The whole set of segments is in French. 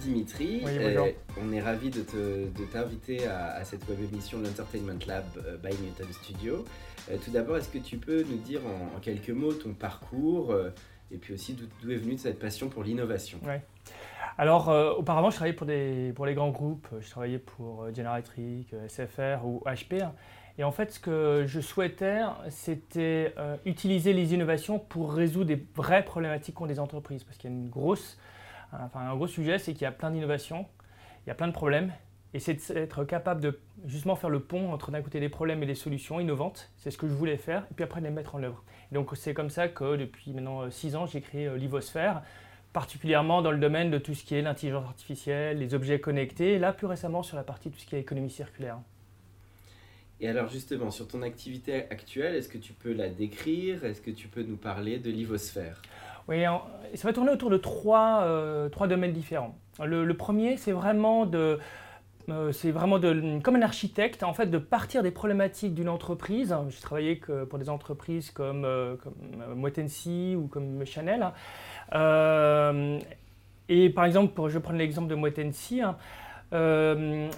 Dimitri, Oui, bonjour. Euh, on est ravi de te- de t'inviter à, à cette web émission de l'Entertainment Lab euh, by Newton Studio. Euh, tout d'abord, est-ce que tu peux nous dire en, en quelques mots ton parcours euh, et puis aussi d'où est venue cette passion pour l'innovation? Alors, euh, auparavant, je travaillais pour, des, pour les grands groupes. Je travaillais pour General Electric, SFR ou HP. Et en fait, ce que je souhaitais, c'était utiliser les innovations pour résoudre des vraies problématiques qu'ont des entreprises. Parce qu'il y a une grosse, un gros sujet, c'est qu'il y a plein d'innovations, il y a plein de problèmes. Et c'est d'être capable de justement faire le pont entre d'un côté des problèmes et des solutions innovantes. C'est ce que je voulais faire. Et puis après, les mettre en œuvre. Donc, c'est comme ça que depuis maintenant 6 ans, j'ai créé euh, Livosphère particulièrement dans le domaine de tout ce qui est l'intelligence artificielle, les objets connectés, et là plus récemment sur la partie tout ce qui est économie circulaire. Et alors justement, sur ton activité actuelle, est-ce que tu peux la décrire? Est-ce que tu peux nous parler de l'Ivosphère? Oui, ça va tourner autour de trois, euh, trois domaines différents. Le, premier, c'est vraiment de, euh, c'est vraiment de, comme un architecte, en fait, de partir des problématiques d'une entreprise. J'ai travaillé pour des entreprises comme, euh, comme ou comme Chanel. Euh, et par exemple, pour, je prendre l'exemple de Moët Hennessy, hein, euh,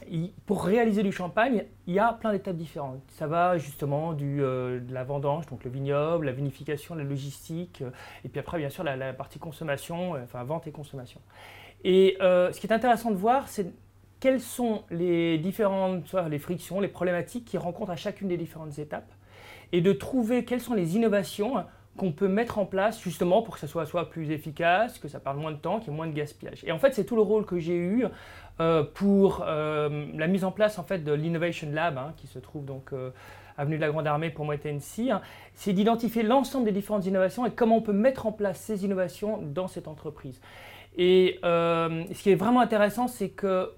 pour réaliser du champagne, il y a plein d'étapes différentes. Ça va justement du, euh, de la vendange, donc le vignoble, la vinification, la logistique, euh, et puis après, bien sûr, la, partie consommation, enfin vente et consommation. Et ce qui est intéressant de voir, c'est quelles sont les différentes soit les frictions, les problématiques qu'ils rencontrent à chacune des différentes étapes, et de trouver quelles sont les innovations qu'on peut mettre en place justement pour que ça soit soit plus efficace, que ça parle moins de temps, qu'il y ait moins de gaspillage. Et en fait, c'est tout le rôle que j'ai eu pour euh, la mise en place en fait de l'Innovation Lab, hein, qui se trouve donc euh, avenue de la Grande Armée pour Moët Hennessy, hein. c'est d'identifier l'ensemble des différentes innovations et comment on peut mettre en place ces innovations dans cette entreprise. Et euh, ce qui est vraiment intéressant, c'est que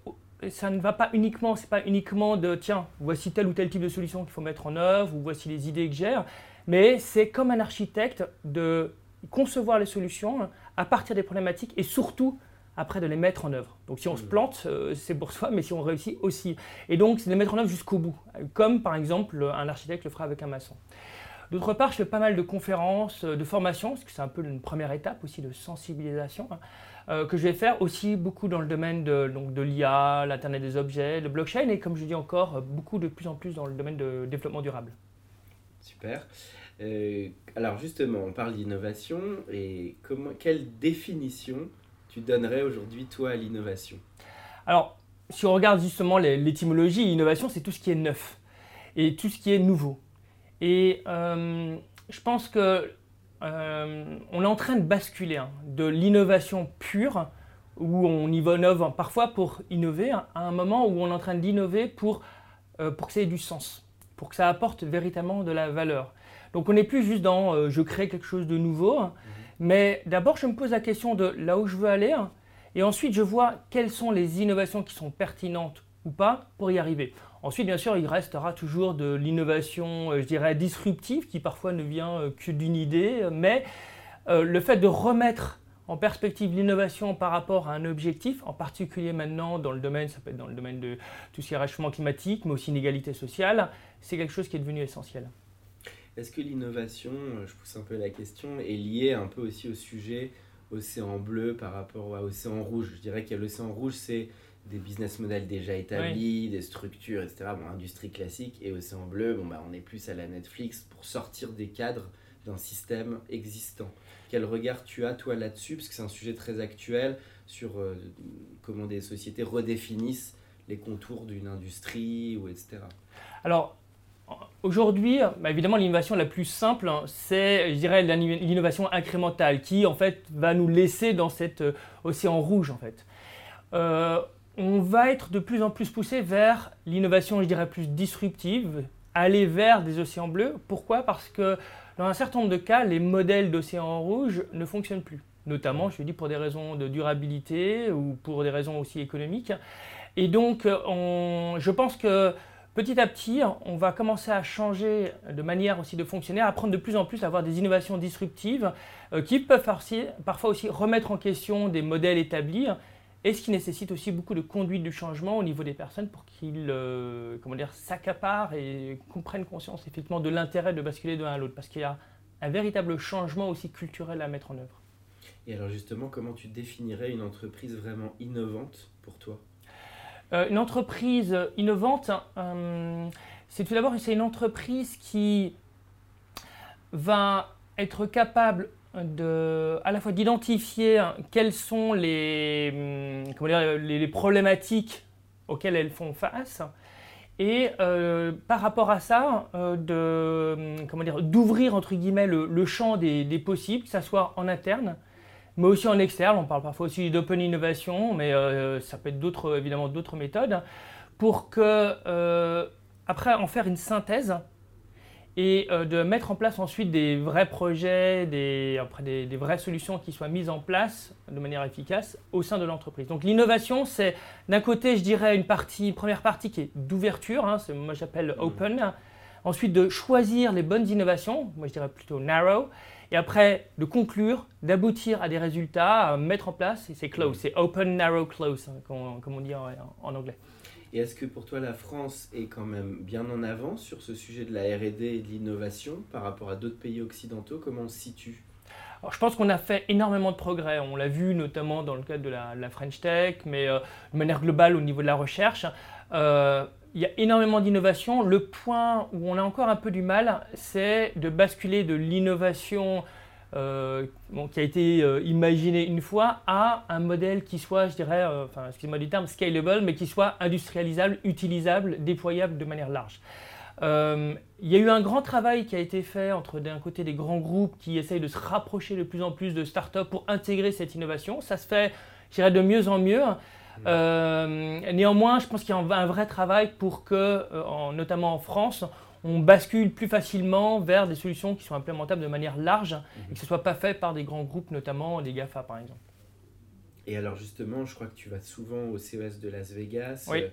ça ne va pas uniquement, c'est pas uniquement de tiens, voici tel ou tel type de solution qu'il faut mettre en œuvre, ou voici les idées que j'ai, mais c'est comme un architecte de concevoir les solutions à partir des problématiques et surtout après de les mettre en œuvre. Donc si on se Mhm. plante, euh, c'est pour soi, mais si on réussit aussi. Et donc c'est de les mettre en œuvre jusqu'au bout, comme par exemple un architecte le fera avec un maçon. D'autre part, je fais pas mal de conférences, euh, de formations, parce que c'est un peu une première étape aussi de sensibilisation, hein, euh, que je vais faire aussi beaucoup dans le domaine de, donc, de l'IA, l'Internet des objets, le blockchain, et comme je dis encore, beaucoup de plus en plus dans le domaine de développement durable. Super. Euh, alors justement, on parle d'innovation et comment, quelle définition tu donnerais aujourd'hui toi à l'innovation? Alors, si on regarde justement l'étymologie, innovation, c'est tout ce qui est neuf et tout ce qui est nouveau. Et euh, je pense que euh, on est en train de basculer hein, de l'innovation pure, où on innove parfois pour innover, hein, à un moment où on est en train d'innover pour, euh, pour que ça ait du sens, pour que ça apporte véritablement de la valeur. Donc on n'est plus juste dans je crée quelque chose de nouveau, hein, mais d'abord je me pose la question de là où je veux aller, hein, et ensuite, je vois quelles sont les innovations qui sont pertinentes ou pas pour y arriver. Ensuite, bien sûr, il restera toujours de l'innovation, euh, je dirais, disruptive, qui parfois ne vient euh, que d'une idée, mais euh, le fait de remettre en perspective l'innovation par rapport à un objectif, en particulier maintenant dans le domaine, ça peut être dans le domaine de tout ce qui est réchauffement climatique, mais aussi inégalité sociale, c'est quelque chose qui est devenu essentiel. Est-ce que l'innovation, euh, je pousse un peu la question, est liée un peu aussi au sujet océan bleu par rapport à océan rouge? Je dirais qu'il y a l'océan rouge, c'est des business models déjà établis, des structures, etc. Bon, industrie classique. Et océan bleu, bon, bah, on est plus à la Netflix pour sortir des cadres d'un système existant. Quel regard tu as, toi, là-dessus? Parce que c'est un sujet très actuel sur euh, comment des sociétés redéfinissent les contours d'une industrie, ou etc. Alors, Aujourd'hui, bah, évidemment, l'innovation la plus simple, hein, c'est, je dirais, l'innovation incrémentale, qui en fait va nous laisser dans cet euh, océan rouge, en fait. Euh, on va être de plus en plus poussé vers l'innovation, je dirais, plus disruptive, aller vers des océans bleus. Pourquoi? Parce que dans un certain nombre de cas, les modèles d'océan rouge ne fonctionnent plus. Notamment, je dis, pour des raisons de durabilité ou pour des raisons aussi économiques. Et donc, je pense que Petit à petit, on va commencer à changer de manière aussi de fonctionner, à apprendre de plus en plus à avoir des innovations disruptives euh, qui peuvent parfois aussi remettre en question des modèles établis et ce qui nécessite aussi beaucoup de conduite du changement au niveau des personnes pour qu'ils euh, s'accaparent et comprennent conscience effectivement de l'intérêt de basculer de l'un à l'autre parce qu'il y a un véritable changement aussi culturel à mettre en œuvre. Et alors justement, comment tu définirais une entreprise vraiment innovante pour toi? Une entreprise innovante, euh, c'est tout d'abord une entreprise qui va être capable de, à la fois d'identifier quelles sont les, hum, problématiques auxquelles elles font face et euh, par rapport à ça, de, hum, comment dire, d'ouvrir entre guillemets le, champ des, des, possibles, que ce soit en interne, mais aussi en externe. On parle parfois aussi d'open innovation, mais euh, ça peut être d'autres, évidemment d'autres méthodes, pour que, euh, après, en faire une synthèse et euh, de mettre en place ensuite des vrais projets, des, après des, vraies solutions qui soient mises en place de manière efficace au sein de l'entreprise. Donc l'innovation, c'est d'un côté, je dirais, une partie, première partie qui est d'ouverture, hein, moi j'appelle mmh. open, ensuite de choisir les bonnes innovations, moi je dirais plutôt narrow, et après de conclure, d'aboutir à des résultats, à mettre en place, et c'est close, c'est open, narrow, close, hein, comme, on dit en, anglais. Et est-ce que pour toi la France est quand même bien en avance sur ce sujet de la RD et de l'innovation par rapport à d'autres pays occidentaux? Comment on se situe? Alors, je pense qu'on a fait énormément de progrès. On l'a vu notamment dans le cadre de la, French Tech, mais euh, de manière globale au niveau de la recherche. Euh, il y a énormément d'innovation. Le point où on a encore un peu du mal, c'est de basculer de l'innovation euh, qui a été euh, imaginée une fois à un modèle qui soit, je dirais, euh, enfin, excusez-moi du terme, scalable, mais qui soit industrialisable, utilisable, déployable de manière large. il y a eu un grand travail qui a été fait entre d'un côté des grands groupes qui essayent de se rapprocher de plus en plus de startups pour intégrer cette innovation. Ça se fait, je dirais, de mieux en mieux. Euh, néanmoins, je pense qu'il y a un vrai travail pour que, euh, notamment en France, on bascule plus facilement vers des solutions qui sont implémentables de manière large et que ce ne soit pas fait par des grands groupes, notamment des GAFA par exemple. Et alors justement, je crois que tu vas souvent au CES de Las Vegas. Oui. Euh,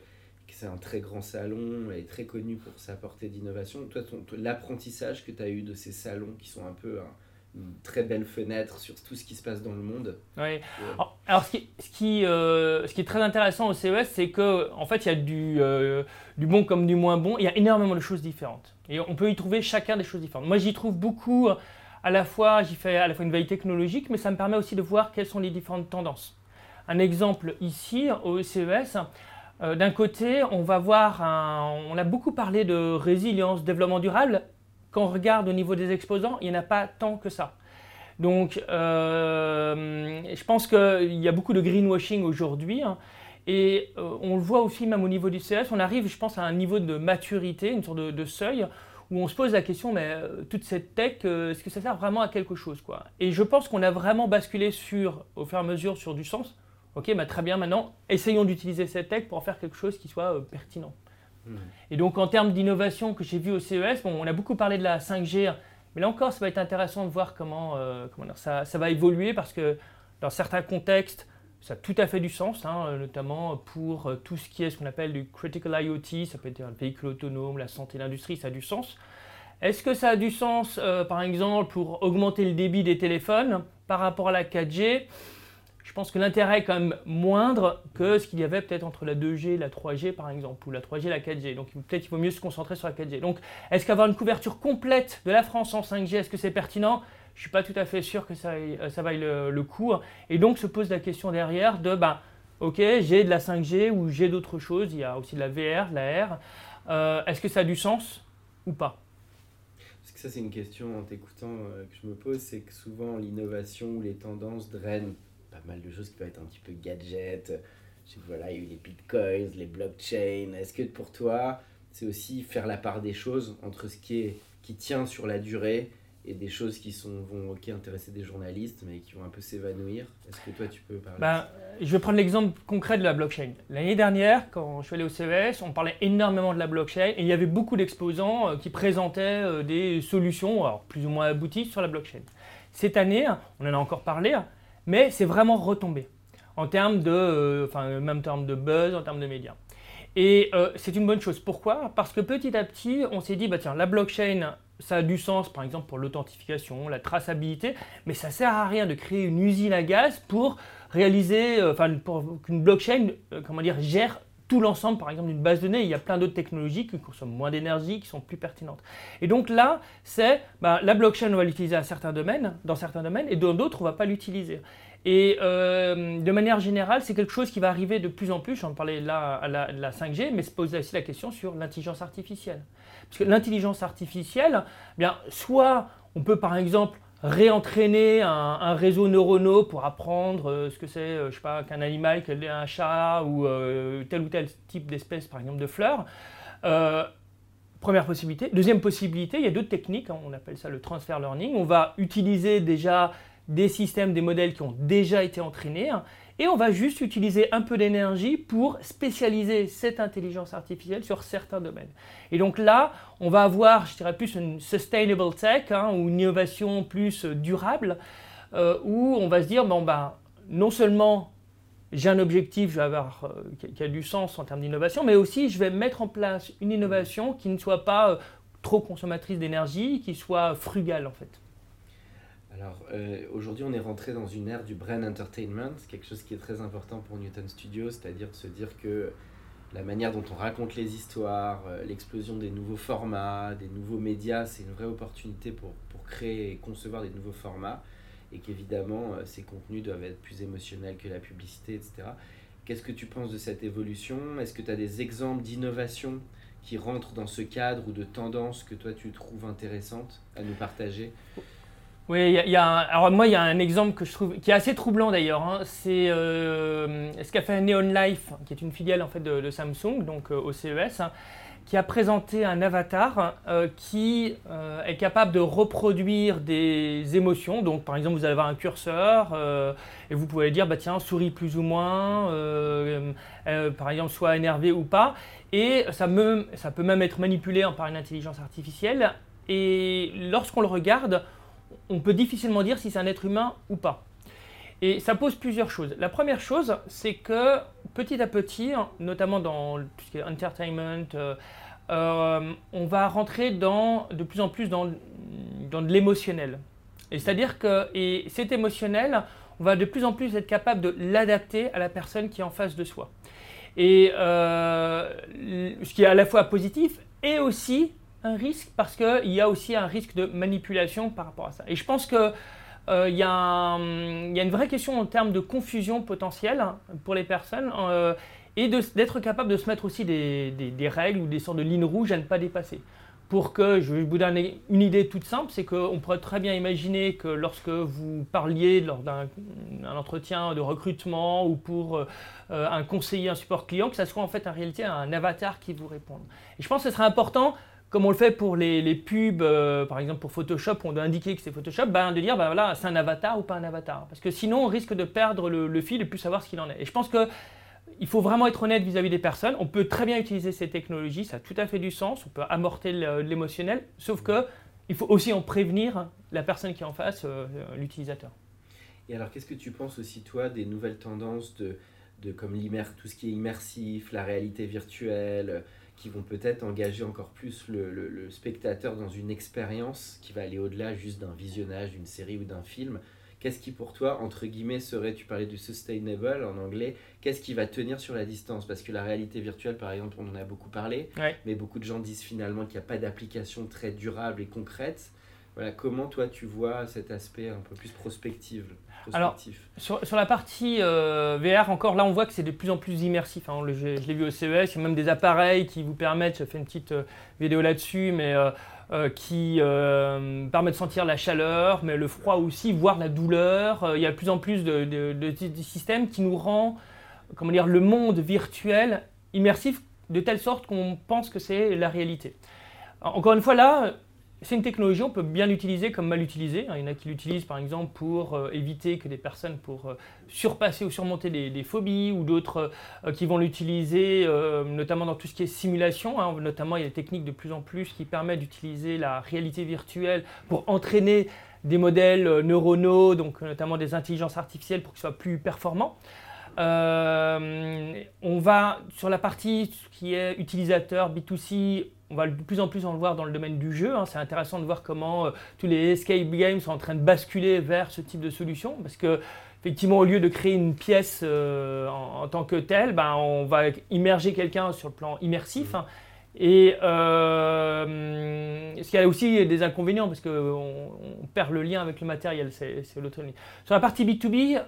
c'est un très grand salon et très connu pour sa portée d'innovation. Toi, l'apprentissage que tu as eu de ces salons qui sont un peu une très belle fenêtre sur tout ce qui se passe dans le monde. Oui. Alors, ce qui, ce, qui, euh, ce qui, est très intéressant au CES, c'est qu'en en fait, il y a du, euh, du bon comme du moins bon. Il y a énormément de choses différentes. Et on peut y trouver chacun des choses différentes. Moi, j'y trouve beaucoup, à la fois, j'y fais à la fois une veille technologique, mais ça me permet aussi de voir quelles sont les différentes tendances. Un exemple ici, au CES, euh, d'un côté, on va voir, un, on a beaucoup parlé de résilience, développement durable, quand on regarde au niveau des exposants, il n'y en a pas tant que ça. Donc, euh, je pense qu'il y a beaucoup de greenwashing aujourd'hui. Hein. et euh, on le voit aussi même au niveau du CS, on arrive, je pense, à un niveau de maturité, une sorte de, seuil, où on se pose la question, mais euh, toute cette tech, est-ce que ça sert vraiment à quelque chose Et je pense qu'on a vraiment basculé sur, au fur et à mesure sur du sens. Ok, bah, très bien, maintenant, essayons d'utiliser cette tech pour faire quelque chose qui soit pertinent. Et donc en termes d'innovation que j'ai vu au CES, bon, on a beaucoup parlé de la 5G, mais là encore, ça va être intéressant de voir comment, euh, ça, va évoluer parce que dans certains contextes, ça a tout à fait du sens, hein, notamment pour euh, tout ce qui est ce qu'on appelle du critical IoT, ça peut être un véhicule autonome, la santé, l'industrie, ça a du sens. Est-ce que ça a du sens, euh, par exemple, pour augmenter le débit des téléphones par rapport à la 4G je pense que l'intérêt est quand même moindre que ce qu'il y avait peut-être entre la 2G et la 3G par exemple, ou la 3G et la 4G. Donc peut-être qu'il vaut mieux se concentrer sur la 4G. Donc est-ce qu'avoir une couverture complète de la France en 5G, est-ce que c'est pertinent? Je ne suis pas tout à fait sûr que ça, euh, vaille le, coup. Et donc se pose la question derrière de, bah, ok, j'ai de la 5G ou j'ai d'autres choses, il y a aussi de la VR, de la R. Euh, est-ce que ça a du sens ou pas? Parce que ça, c'est une question en t'écoutant euh, que je me pose, c'est que souvent l'innovation ou les tendances drainent pas mal de choses qui peuvent être un petit peu gadget. Je sais, voilà, il y a eu les bitcoins, les blockchains. Est-ce que pour toi, c'est aussi faire la part des choses entre ce qui, est, qui tient sur la durée et des choses qui sont, vont ok, intéresser des journalistes, mais qui vont un peu s'évanouir? Est-ce que toi, tu peux parler ben, Je vais prendre l'exemple concret de la blockchain. L'année dernière, quand je suis allé au CES, on parlait énormément de la blockchain et il y avait beaucoup d'exposants euh, qui présentaient euh, des solutions, alors plus ou moins abouties, sur la blockchain. Cette année, on en a encore parlé, mais c'est vraiment retombé en termes de, euh, enfin, même de buzz, en termes de médias. Et c'est une bonne chose. Pourquoi? Parce que petit à petit, on s'est dit, bah tiens, la blockchain, ça a du sens, par exemple, pour l'authentification, la traçabilité, mais ça sert à rien de créer une usine à gaz pour réaliser, euh, enfin, pour qu'une blockchain, euh, comment dire, gère l'ensemble, par exemple, d'une base de données. Il y a plein d'autres technologies qui consomment moins d'énergie, qui sont plus pertinentes. Et donc là, c'est bah, la blockchain, on va l'utiliser à certains domaines, dans certains domaines, et dans d'autres, on va pas l'utiliser. Et euh, de manière générale, c'est quelque chose qui va arriver de plus en plus. J'en parlais là à la, la 5G, mais se pose aussi la question sur l'intelligence artificielle. Parce que l'intelligence artificielle, eh bien, soit on peut par exemple réentraîner un, réseau neuronaux pour apprendre euh, ce que c'est, euh, je sais pas, qu'un animal, qu'un un chat ou euh, tel ou tel type d'espèce, par exemple de fleurs. première possibilité. Deuxième possibilité, il y a d'autres techniques, hein, on appelle ça le transfer learning. On va utiliser déjà des systèmes, des modèles qui ont déjà été entraînés hein, et on va juste utiliser un peu d'énergie pour spécialiser cette intelligence artificielle sur certains domaines. Et donc là, on va avoir, je dirais plus une sustainable tech hein, ou une innovation plus durable, euh, où on va se dire, bon ben, non seulement j'ai un objectif euh, qui a du sens en termes d'innovation, mais aussi je vais mettre en place une innovation qui ne soit pas euh, trop consommatrice d'énergie, qui soit frugale en fait. Alors euh, aujourd'hui, on est rentré dans une ère du brain entertainment, quelque chose qui est très important pour Newton Studio, c'est-à-dire se dire que la manière dont on raconte les histoires, euh, l'explosion des nouveaux formats, des nouveaux médias, c'est une vraie opportunité pour, pour, créer et concevoir des nouveaux formats, et qu'évidemment, euh, ces contenus doivent être plus émotionnels que la publicité, etc. Qu'est-ce que tu penses de cette évolution? Est-ce que tu as des exemples d'innovation qui rentrent dans ce cadre ou de tendances que toi tu trouves intéressantes à nous partager? Oui, il y, a alors moi, il y a un exemple que je trouve qui est assez troublant d'ailleurs. Hein. C'est euh, ce qu'a fait Neon Life, qui est une filiale en fait de, Samsung, donc euh, au CES, hein, qui a présenté un avatar euh, qui est capable de reproduire des émotions. Donc, par exemple, vous allez avoir un curseur et vous pouvez dire, bah tiens, souris plus ou moins, par exemple, soit énervé ou pas. Et ça, me, ça peut même être manipulé par une intelligence artificielle. Et lorsqu'on le regarde, on peut difficilement dire si c'est un être humain ou pas. Et ça pose plusieurs choses. La première chose, c'est que petit à petit, notamment dans tout ce qui est entertainment, euh, euh, on va rentrer dans, de plus en plus dans, dans de l'émotionnel. Et c'est-à-dire que et cet émotionnel, on va de plus en plus être capable de l'adapter à la personne qui est en face de soi. Et euh, ce qui est à la fois positif et aussi un risque parce qu'il y a aussi un risque de manipulation par rapport à ça. Et je pense qu'il euh, y, y, a une vraie question en termes de confusion potentielle pour les personnes euh, et d'être capable de se mettre aussi des, des, règles ou des sortes de lignes rouges à ne pas dépasser. Pour que, je vous donner une idée toute simple, c'est qu'on pourrait très bien imaginer que lorsque vous parliez lors d'un entretien de recrutement ou pour euh, un conseiller, un support client, que ça soit en fait en réalité un avatar qui vous réponde. Et je pense que ce serait important comme on le fait pour les, pubs, euh, par exemple pour Photoshop, on doit indiquer que c'est Photoshop, ben, de dire ben, voilà, c'est un avatar ou pas un avatar. Parce que sinon, on risque de perdre le, fil et plus savoir ce qu'il en est. Et je pense qu'il faut vraiment être honnête vis-à-vis des personnes. On peut très bien utiliser ces technologies, ça a tout à fait du sens, on peut amorter l'émotionnel, sauf que il faut aussi en prévenir la personne qui est en face, euh, l'utilisateur. Et alors, qu'est-ce que tu penses aussi, toi, des nouvelles tendances de, de comme tout ce qui est immersif, la réalité virtuelle qui vont peut-être engager encore plus le, spectateur dans une expérience qui va aller au-delà juste d'un visionnage d'une série ou d'un film. Qu'est-ce qui pour toi, entre guillemets, serait, tu parlais du sustainable en anglais, qu'est-ce qui va tenir sur la distance? Parce que la réalité virtuelle, par exemple, on en a beaucoup parlé, mais beaucoup de gens disent finalement qu'il n'y a pas d'application très durable et concrète. Voilà, comment toi tu vois cet aspect un peu plus prospectif alors, sur, la partie euh, VR, encore là, on voit que c'est de plus en plus immersif. Hein. je, l'ai vu au CES, il y a même des appareils qui vous permettent, je fais une petite euh, vidéo là-dessus, mais euh, qui permettent de sentir la chaleur, mais le froid aussi, voir la douleur. il y a de plus en plus de, de, systèmes qui nous rend comment dire, le monde virtuel immersif de telle sorte qu'on pense que c'est la réalité. Encore une fois, là, c'est une technologie, on peut bien l'utiliser comme mal l'utiliser. Il y en a qui l'utilisent par exemple pour euh, éviter que des personnes pour euh, surpasser ou surmonter des, phobies, ou d'autres euh, qui vont l'utiliser notamment dans tout ce qui est simulation. Hein. Notamment, il y a des techniques de plus en plus qui permettent d'utiliser la réalité virtuelle pour entraîner des modèles neuronaux, donc notamment des intelligences artificielles pour qu'ils soient plus performants. on va sur la partie qui est utilisateur B2C, on va de plus en plus en le voir dans le domaine du jeu. Hein. C'est intéressant de voir comment euh, tous les escape games sont en train de basculer vers ce type de solution. Parce que, effectivement, au lieu de créer une pièce euh, en, tant que telle, ben, on va immerger quelqu'un sur le plan immersif. Hein. Et euh, ce qui a aussi des inconvénients, parce qu'on on perd le lien avec le matériel, c'est l'autonomie. Sur la partie B2B,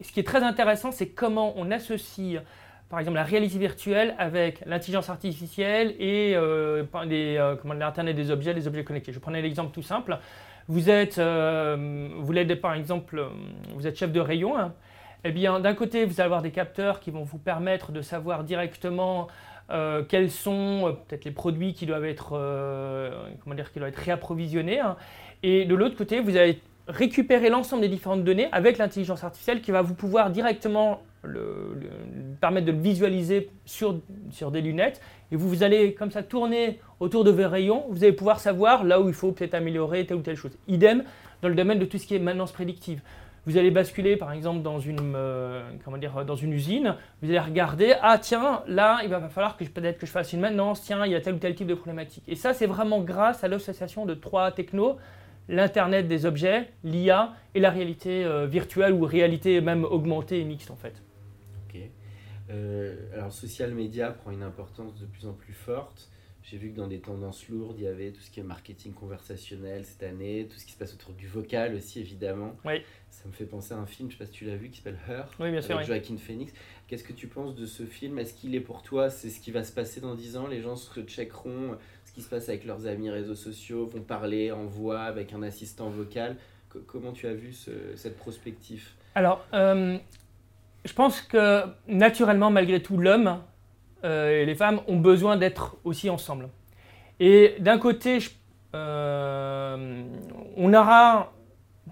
ce qui est très intéressant, c'est comment on associe par exemple la réalité virtuelle avec l'intelligence artificielle et euh, euh, l'Internet des objets, les objets connectés. Je prenais l'exemple tout simple. Vous êtes, euh, vous par exemple, vous êtes chef de rayon. Hein. Eh bien, d'un côté, vous allez avoir des capteurs qui vont vous permettre de savoir directement quels sont peut-être les produits qui doivent être, comment dire, qui doivent être réapprovisionnés. Hein. Et de l'autre côté, vous allez récupérer l'ensemble des différentes données avec l'intelligence artificielle qui va vous pouvoir directement permettre de le visualiser sur, sur des lunettes. Et vous, vous allez comme ça tourner autour de vos rayons, vous allez pouvoir savoir là où il faut peut-être améliorer telle ou telle chose. Idem dans le domaine de tout ce qui est maintenance prédictive. Vous allez basculer par exemple dans une, euh, comment dire, dans une usine, vous allez regarder, ah tiens, là il va falloir que peut-être que je fasse une maintenance, tiens, il y a tel ou tel type de problématique. Et ça c'est vraiment grâce à l'association de trois technos l'Internet des objets, l'IA et la réalité euh, virtuelle ou réalité même augmentée et mixte en fait. Ok. Euh, alors social media prend une importance de plus en plus forte. J'ai vu que dans des tendances lourdes, il y avait tout ce qui est marketing conversationnel cette année, tout ce qui se passe autour du vocal aussi évidemment. Oui. Ça me fait penser à un film, je ne sais pas si tu l'as vu, qui s'appelle Her, oui, bien sûr, avec Joaquin Phoenix. Qu'est-ce que tu penses de ce film? Est-ce qu'il est pour toi? C'est ce qui va se passer dans 10 ans? Les gens se checkeront qui se passe avec leurs amis réseaux sociaux, vont parler en voix avec un assistant vocal. comment tu as vu cette prospective? Alors, euh, je pense que naturellement, malgré tout, l'homme euh, et les femmes ont besoin d'être aussi ensemble. Et d'un côté, euh, on aura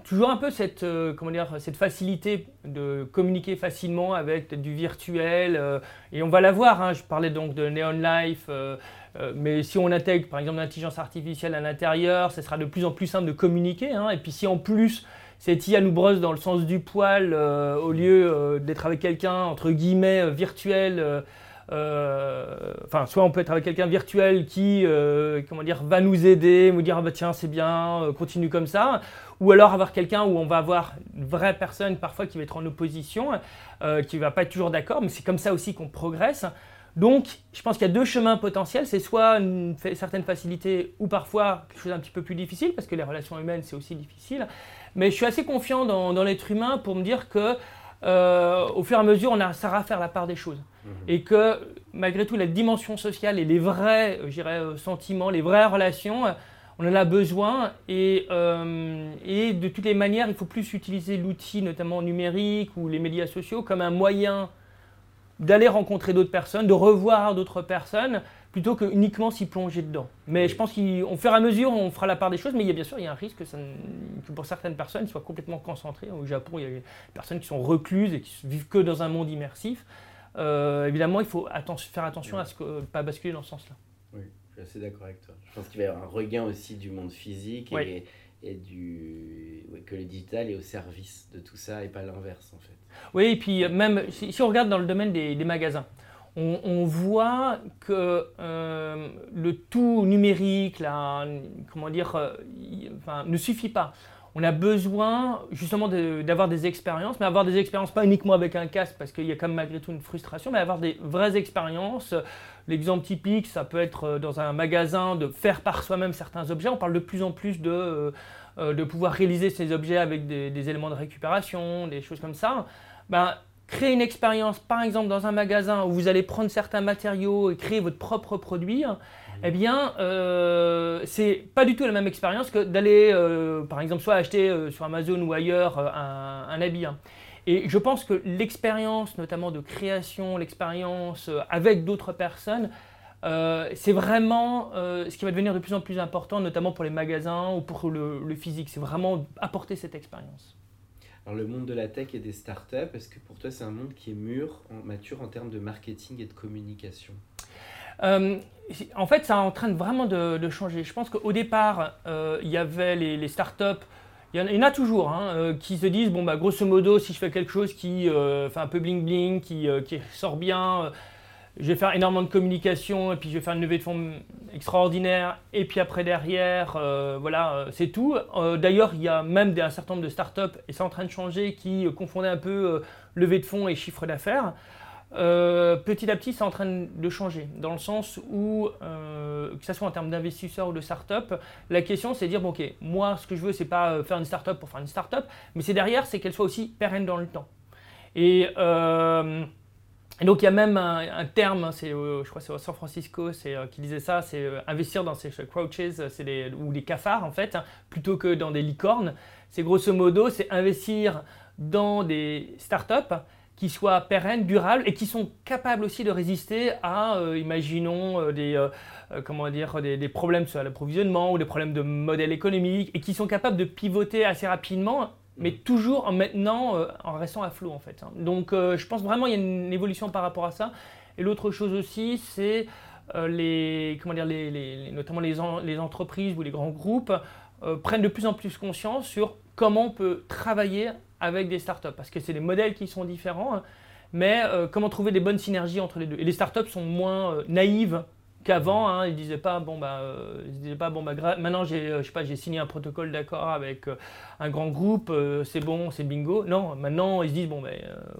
toujours un peu cette, comment dire, cette facilité de communiquer facilement avec du virtuel. et on va la voir, hein. je parlais donc de Neon Life, mais si on intègre par exemple l'intelligence artificielle à l'intérieur, ce sera de plus en plus simple de communiquer. Hein. Et puis si en plus cette IA nous brosse dans le sens du poil, euh, au lieu euh, d'être avec quelqu'un entre guillemets virtuel, enfin soit on peut être avec quelqu'un virtuel qui comment dire, va nous aider, nous dire ah bah tiens c'est bien, continue comme ça, ou alors avoir quelqu'un où on va avoir une vraie personne parfois qui va être en opposition, qui ne va pas être toujours d'accord, mais c'est comme ça aussi qu'on progresse. Donc, je pense qu'il y a deux chemins potentiels. C'est soit une certaine facilité ou parfois quelque chose d'un petit peu plus difficile, parce que les relations humaines, c'est aussi difficile. Mais je suis assez confiant dans, l'être humain pour me dire que euh, au fur et à mesure, on a à faire la part des choses. Mhm. Et que malgré tout, la dimension sociale et les vrais euh, sentiments, les vraies relations, on en a besoin. Et, euh, et de toutes les manières, il faut plus utiliser l'outil, notamment numérique ou les médias sociaux, comme un moyen d'aller rencontrer d'autres personnes, de revoir d'autres personnes, plutôt que uniquement s'y plonger dedans. Mais je pense qu'au fur et à mesure, on fera la part des choses, mais il y a bien sûr il y a un risque que, ça, pour certaines personnes, ils soient complètement concentrés. Au Japon, il y a des personnes qui sont recluses et qui vivent que dans un monde immersif. Euh, évidemment, il faut faire attention à ne pas basculer dans ce sens-là. Oui, je suis assez d'accord avec toi. Je pense qu'il va y avoir un regain aussi du monde physique et, et du, que le digital est au service de tout ça et pas l'inverse en fait. Oui, et puis même si, on regarde dans le domaine des, magasins, on, voit que euh, le tout numérique, là, comment dire, euh, ne suffit pas. On a besoin justement d'avoir des expériences, mais avoir des expériences pas uniquement avec un casque, parce qu'il y a quand même malgré tout une frustration, mais avoir des vraies expériences. L'exemple typique, ça peut être euh, dans un magasin de faire par soi-même certains objets. On parle de plus en plus de, pouvoir réaliser ces objets avec des, éléments de récupération, des choses comme ça ben, créer une expérience, par exemple dans un magasin où vous allez prendre certains matériaux et créer votre propre produit, hein, eh bien, euh, c'est pas du tout la même expérience que d'aller, euh, par exemple, soit acheter euh, sur Amazon ou ailleurs euh, un, un, habit. Hein. Et je pense que l'expérience, notamment de création, l'expérience avec d'autres personnes, c'est vraiment ce qui va devenir de plus en plus important, notamment pour les magasins ou pour le, physique. C'est vraiment apporter cette expérience. Alors le monde de la tech et des startups, est-ce que pour toi c'est un monde qui est mûr, mature en termes de marketing et de communication? En fait, ça est en train de vraiment de, changer. Je pense qu'au départ, il y avait les, startups il y, en, a toujours hein, euh, qui se disent bon bah grosso modo si je fais quelque chose qui euh, fait un peu bling bling, qui, euh, qui sort bien, je vais faire énormément de communication et puis je vais faire une levée de fonds extraordinaire et puis après derrière voilà c'est tout. D'ailleurs il y a même un certain nombre de startups et c'est en train de changer qui confondaient un peu levée de fonds et chiffre d'affaires. Euh, petit à petit, c'est en train de changer, dans le sens où, euh, que ce soit en termes d'investisseurs ou de start-up, la question c'est de dire, bon, ok, moi ce que je veux, c'est pas euh, faire une start-up pour faire une start-up, mais c'est derrière, c'est qu'elle soit aussi pérenne dans le temps. Et, donc il y a même un, terme, hein, c'est, je crois c'est à San Francisco c'est, qui disait ça, c'est investir dans ces crouches, c'est ou les cafards en fait, hein, plutôt que dans des licornes. C'est grosso modo, c'est investir dans des start-up qui soient pérennes, durables et qui sont capables aussi de résister à, euh, imaginons, euh, des, euh, comment dire, des, problèmes sur l'approvisionnement ou des problèmes de modèle économique et qui sont capables de pivoter assez rapidement, mais mm. toujours en maintenant, en restant à flot en fait. Hein. Donc je pense vraiment qu'il y a une évolution par rapport à ça. Et l'autre chose aussi, c'est les, comment dire, les, notamment les, les, entreprises ou les grands groupes prennent de plus en plus conscience sur comment on peut travailler avec des startups, parce que c'est des modèles qui sont différents, hein. mais euh, comment trouver des bonnes synergies entre les deux. Et les startups sont moins euh, naïves qu'avant, hein, ils disaient pas bon bah, euh, ils disaient pas bon bah maintenant j'ai je sais pas j'ai signé un protocole d'accord avec un grand groupe, c'est bon, c'est bingo. Non, maintenant ils se disent bon bah,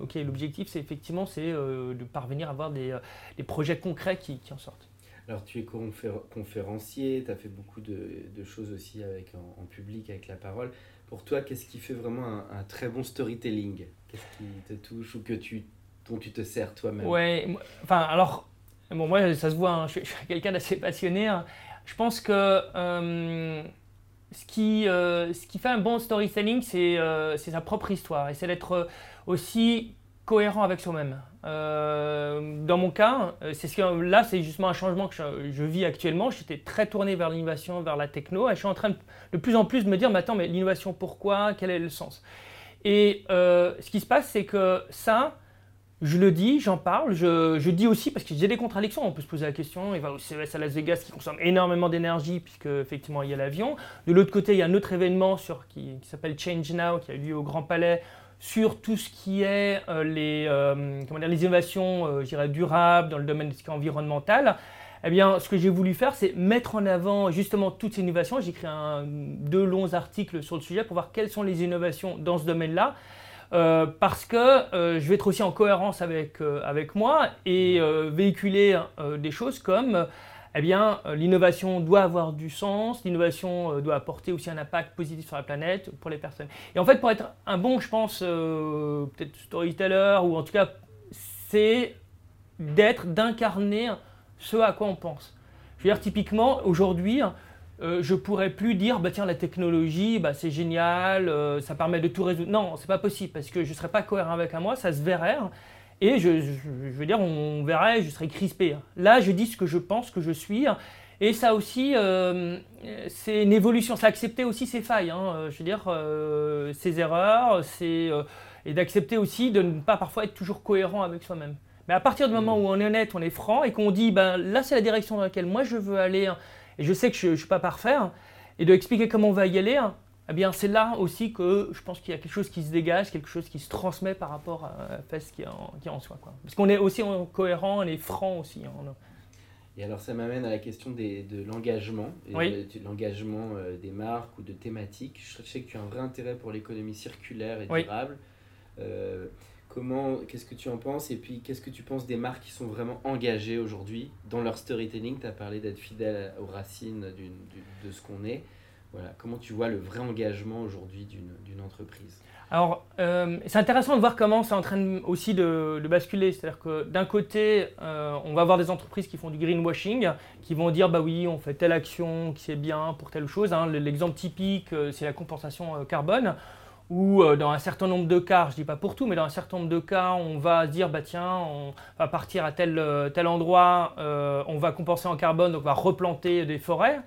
ok l'objectif c'est effectivement c'est de parvenir à avoir des, des projets concrets qui, qui, en sortent. Alors tu es conférencier, tu as fait beaucoup de, de choses aussi avec, en, en, public avec la parole. Pour toi, qu'est-ce qui fait vraiment un, très bon storytelling? Qu'est-ce qui te touche ou que tu, dont tu te sers toi-même? Ouais, enfin alors, bon, moi ça se voit, hein, je, suis quelqu'un d'assez passionné. Hein. Je pense que euh, ce, qui, euh, ce qui fait un bon storytelling, c'est euh, sa propre histoire et c'est d'être aussi cohérent avec soi-même. Dans mon cas, c'est ce que, là, c'est justement un changement que je, vis actuellement. J'étais très tourné vers l'innovation, vers la techno, et je suis en train de, plus en plus de me dire, mais attends, mais l'innovation, pourquoi? Quel est le sens? Et ce qui se passe, c'est que ça, je le dis, j'en parle, je, dis aussi, parce que j'ai des contradictions, on peut se poser la question, il va au CES à Las Vegas qui consomme énormément d'énergie, puisque effectivement il y a l'avion. De l'autre côté, il y a un autre événement qui, s'appelle Change Now, qui a eu lieu au Grand Palais, sur tout ce qui est euh, les, euh, les innovations euh, durables dans le domaine environnemental, eh bien, ce que j'ai voulu faire, c'est mettre en avant justement toutes ces innovations. J'ai écrit deux longs articles sur le sujet pour voir quelles sont les innovations dans ce domaine-là. Parce que je vais être aussi en cohérence avec, avec moi et véhiculer des choses comme eh bien, euh, l'innovation doit avoir du sens, l'innovation euh, doit apporter aussi un impact positif sur la planète pour les personnes. Et en fait, pour être un bon, je pense, euh, peut-être storyteller, ou en tout cas, c'est d'être, d'incarner ce à quoi on pense. Je veux dire, typiquement, aujourd'hui, je pourrais plus dire, bah tiens, la technologie, bah, c'est génial, ça permet de tout résoudre. Non, c'est pas possible, parce que je serais pas cohérent avec moi, ça se verrait. Et je, veux dire, on verrait, je serais crispé. Hein. Là, je dis ce que je pense que je suis. Hein. Et ça aussi, euh, c'est une évolution. C'est accepter aussi ses failles. Hein. Euh, je veux dire, euh, ses erreurs. et d'accepter aussi de ne pas parfois être toujours cohérent avec soi-même. Mais à partir du moment où on est honnête, on est franc et qu'on dit, ben là, c'est la direction dans laquelle moi je veux aller. Et je sais que je ne suis pas parfait. et de expliquer comment on va y aller eh bien c'est là aussi que je pense qu'il y a quelque chose qui se dégage, quelque chose qui se transmet par rapport à, ce qui est en, qui en soi. Quoi. Parce qu'on est aussi cohérent, on est franc aussi. Hein, et alors ça m'amène à la question des, de l'engagement, oui. l'engagement euh, des marques ou de thématiques. Je sais que tu as un vrai intérêt pour l'économie circulaire et durable. Euh, comment, qu'est-ce que tu en penses Et puis qu'est-ce que tu penses des marques qui sont vraiment engagées aujourd'hui dans leur storytelling? Tu as parlé d'être fidèle aux racines de ce qu'on est. Voilà. Comment tu vois le vrai engagement aujourd'hui d'une entreprise? Alors, euh, c'est intéressant de voir comment c'est en train aussi de, basculer. C'est-à-dire que d'un côté, euh, on va avoir des entreprises qui font du greenwashing, qui vont dire bah oui, on fait telle action qui est bien pour telle chose. Hein. L'exemple typique, euh, c'est la compensation carbone, où dans un certain nombre de cas, je dis pas pour tout, mais dans un certain nombre de cas, on va dire, bah tiens, on va partir à tel, tel endroit, on va compenser en carbone, donc on va replanter des forêts.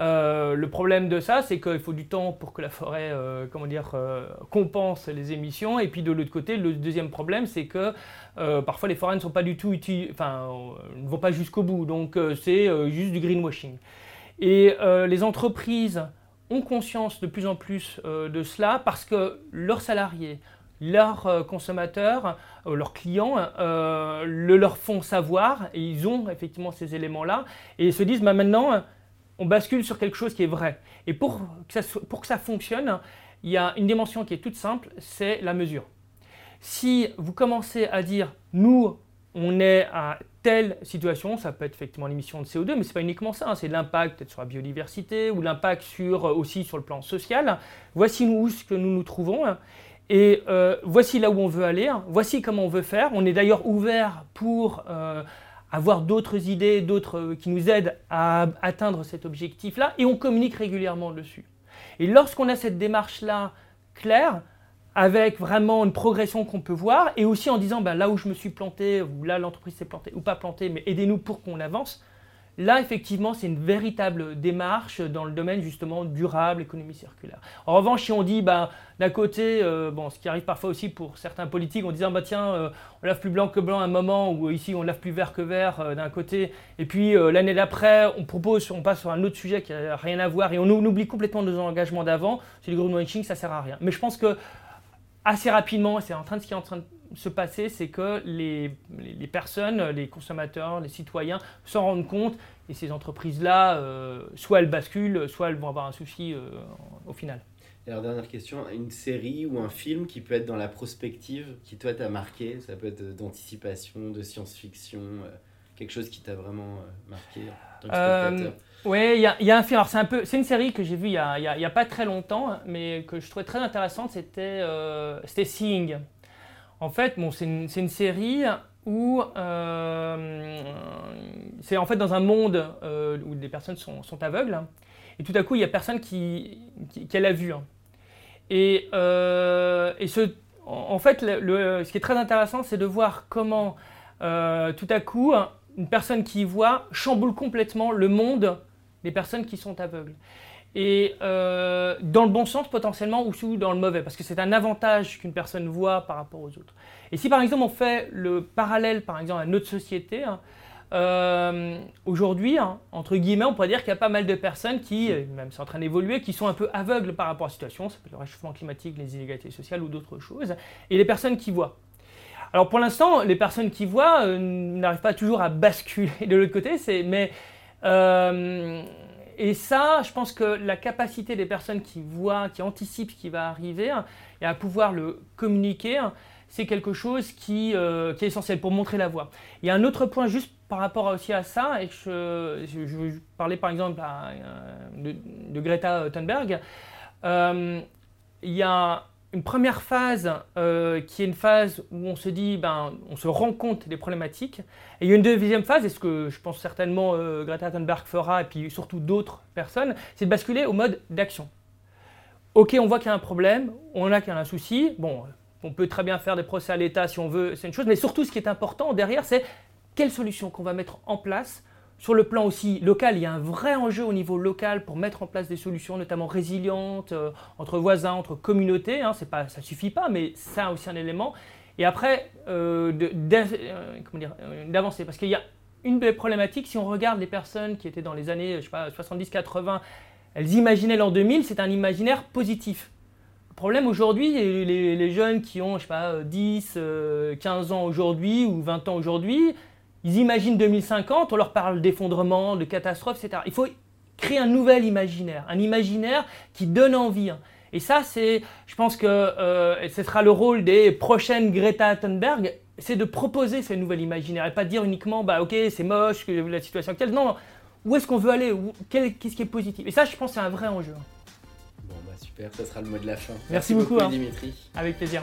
Euh, le problème de ça, c'est qu'il faut du temps pour que la forêt, euh, comment dire, euh, compense les émissions. Et puis de l'autre côté, le deuxième problème, c'est que parfois les forêts ne sont pas du tout enfin, ne vont pas jusqu'au bout. Donc c'est juste du greenwashing. Et les entreprises ont conscience de plus en plus de cela parce que leurs salariés, leurs consommateurs, leurs clients le leur font savoir et ils ont effectivement ces éléments-là et se disent bah, maintenant on bascule sur quelque chose qui est vrai. Et pour que ça, pour que ça fonctionne, il y a une dimension qui est toute simple, c'est la mesure. Si vous commencez à dire, nous, on est à telle situation, ça peut être effectivement l'émission de CO2, mais ce n'est pas uniquement ça, hein, c'est l'impact sur la biodiversité ou l'impact sur, euh, aussi sur le plan social. Voici où ce que nous nous trouvons et euh, voici là où on veut aller, voici comment on veut faire. On est d'ailleurs ouvert pour euh, avoir d'autres idées, d'autres qui nous aident à atteindre cet objectif-là, et on communique régulièrement dessus. Et lorsqu'on a cette démarche-là claire, avec vraiment une progression qu'on peut voir, et aussi en disant ben, là où je me suis planté, ou là l'entreprise s'est plantée, ou pas plantée, mais aidez-nous pour qu'on avance, Là, effectivement, c'est une véritable démarche dans le domaine justement durable, économie circulaire. En revanche, si on dit, bah, d'un côté, euh, bon, ce qui arrive parfois aussi pour certains politiques, en disant, bah, tiens, euh, on lave plus blanc que blanc à un moment, ou ici on lave plus vert que vert euh, d'un côté, et puis l'année d'après, on propose, on passe sur un autre sujet qui n'a rien à voir, et on, oublie complètement nos engagements d'avant, c'est le greenwashing, ça sert à rien. Mais je pense que assez rapidement, c'est en train de ce qui est en train de se passer, c'est que les, les, personnes, les consommateurs, les citoyens s'en rendent compte et ces entreprises-là, euh, soit elles basculent, soit elles vont avoir un souci euh, au final. alors, dernière question, une série ou un film qui peut être dans la prospective, qui toi t'a marqué, ça peut être d'anticipation, de science-fiction, euh, quelque chose qui t'a vraiment marqué en tant que spectateur oui, il y, a un film. C'est un peu, c'est une série que j'ai vue il n'y a, y a, pas très longtemps, mais que je trouvais très intéressante. C'était, c'était Seeing. En fait, bon, c'est une, série où euh, c'est en fait dans un monde euh, où des personnes sont, aveugles, et tout à coup, il n'y a personne qui, qui, a la vue. Hein. Et, euh, et ce, en fait, le, ce qui est très intéressant, c'est de voir comment tout à coup, une personne qui voit chamboule complètement le monde des personnes qui sont aveugles et euh, dans le bon sens potentiellement ou dans le mauvais, parce que c'est un avantage qu'une personne voit par rapport aux autres. Et si par exemple on fait le parallèle par exemple à notre société, hein, euh, aujourd'hui, hein, entre guillemets, on pourrait dire qu'il y a pas mal de personnes qui, euh, même c'est en train d'évoluer, qui sont un peu aveugles par rapport à la situation, ça peut être le réchauffement climatique, les inégalités sociales ou d'autres choses, et les personnes qui voient. Alors pour l'instant, les personnes qui voient n'arrivent pas toujours à basculer de l'autre côté, mais et ça, je pense que la capacité des personnes qui voient, qui anticipent ce qui va arriver hein, et à pouvoir le communiquer, hein, c'est quelque chose qui, euh, qui, est essentiel pour montrer la voie. Il y a un autre point juste par rapport aussi à ça, et je, je, parlais par exemple euh, de, Greta Thunberg. Euh, il y a une première phase euh, qui est une phase où on se dit, ben, on se rend compte des problématiques. Et il y a une deuxième phase, et ce que je pense certainement euh, Greta Thunberg fera, et puis surtout d'autres personnes, c'est de basculer au mode d'action. Ok, on voit qu'il y a un problème, on a qu'il y a un souci. Bon, on peut très bien faire des procès à l'État si on veut, c'est une chose, mais surtout ce qui est important derrière, c'est quelle solution qu'on va mettre en place sur le plan aussi local, il y a un vrai enjeu au niveau local pour mettre en place des solutions, notamment résilientes, euh, entre voisins, entre communautés. Hein, pas, ça ne suffit pas, mais ça a aussi un élément. Et après, euh, euh, d'avancer. Parce qu'il y a une des problématiques, si on regarde les personnes qui étaient dans les années 70-80, elles imaginaient l'an 2000, c'est un imaginaire positif. Le problème aujourd'hui, les, les, jeunes qui ont je sais pas, 10, 15 ans aujourd'hui ou 20 ans aujourd'hui, ils imaginent 2050, on leur parle d'effondrement, de catastrophe, etc. Il faut créer un nouvel imaginaire, un imaginaire qui donne envie. Hein. Et ça, c'est, je pense que euh, ce sera le rôle des prochaines Greta Thunberg, c'est de proposer ce nouvel imaginaire et pas de dire uniquement, bah ok, c'est moche, la situation actuelle. Non, où est-ce qu'on veut aller? Qu'est-ce qui est positif? Et ça, je pense, c'est un vrai enjeu. Bon, bah super, ça sera le mot de la fin. Merci, beaucoup, hein. Dimitri. Avec plaisir.